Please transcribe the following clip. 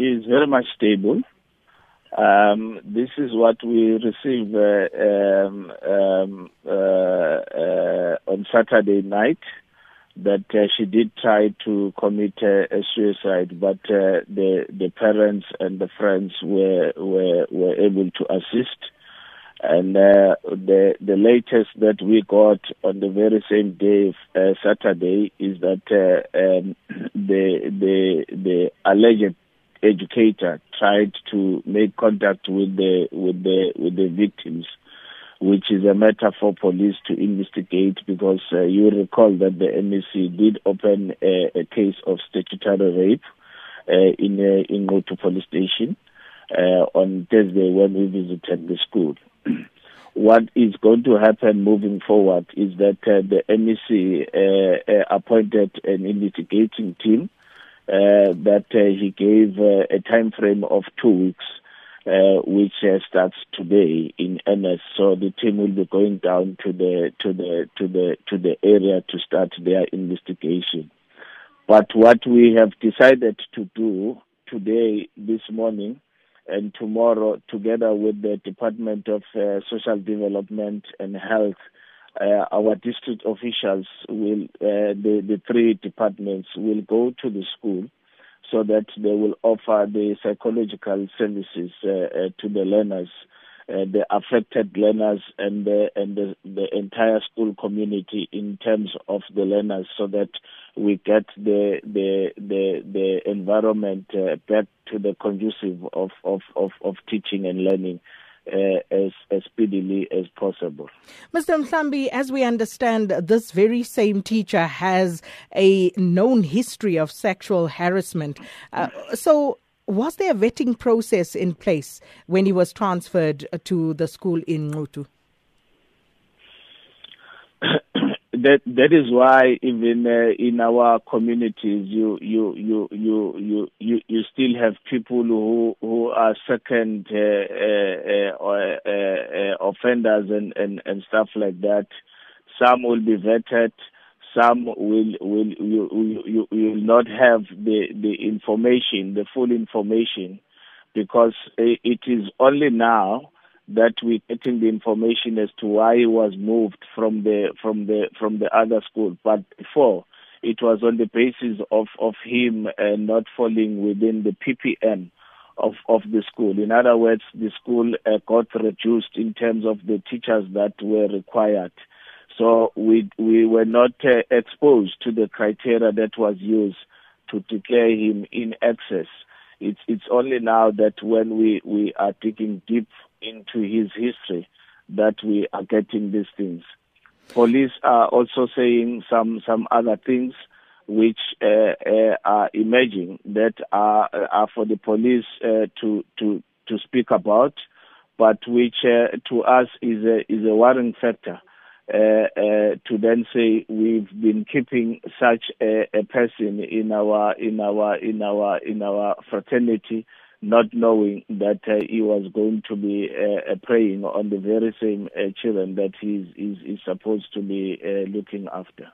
is very much stable. Um, this is what we received uh, um, um, uh, uh, on Saturday night that uh, she did try to commit a suicide, but uh, the the parents and the friends were were were able to assist. And uh, the the latest that we got on the very same day, Saturday, is that um, the the the alleged educator tried to make contact with the with the with the victims, which is a matter for police to investigate because uh, you recall that the MEC did open a, a case of statutory rape uh, in uh, in Nquthu police station uh, on Thursday when we visited the school. what is going to happen moving forward is that uh, the MEC uh, appointed an investigating team that uh, he gave uh, a time frame of two weeks, which starts today in earnest. So the team will be going down to the to the to the to the area to start their investigation. But what we have decided to do today, this morning, and tomorrow, together with the Department of uh, Social Development and Health, uh, our district officials will, uh, the, the three departments will go to the school so that they will offer the psychological services uh, uh to the learners, uh, the affected learners, and the, and the, the entire school community in terms of the learners, so that we get the the the, the environment uh, back to the conducive of, of, of, of teaching and learning uh, as, as speedily as possible. Mr. Mhlambi, as we understand, this very same teacher has a known history of sexual harassment. Uh, so, was there a vetting process in place when he was transferred to the school in Nquthu? that that is why even uh, in our communities you you you you you you, you still have people who who are second uh, uh, uh, uh offenders and, and and stuff like that. Some will be vetted. Some will will you you, you will not have the the information the full information because it is only now that we're getting the information as to why he was moved from the from the from the other school. But before, it was on the basis of of him uh, not falling within the PPM of of the school. In other words, the school uh, got reduced in terms of the teachers that were required. So we we were not uh, exposed to the criteria that was used to declare him in excess. It's it's only now that when we we are digging deep into his history that we are getting these things. Police are also saying some some other things which uh, uh, are emerging that are are for the police uh, to to to speak about, but which uh, to us is a is a worrying factor. Uh, uh, to then say we've been keeping such a, a person in our in our in our in our fraternity not knowing that uh, he was going to be uh, preying on the very same uh, children that he's, is, he's supposed to be uh, looking after.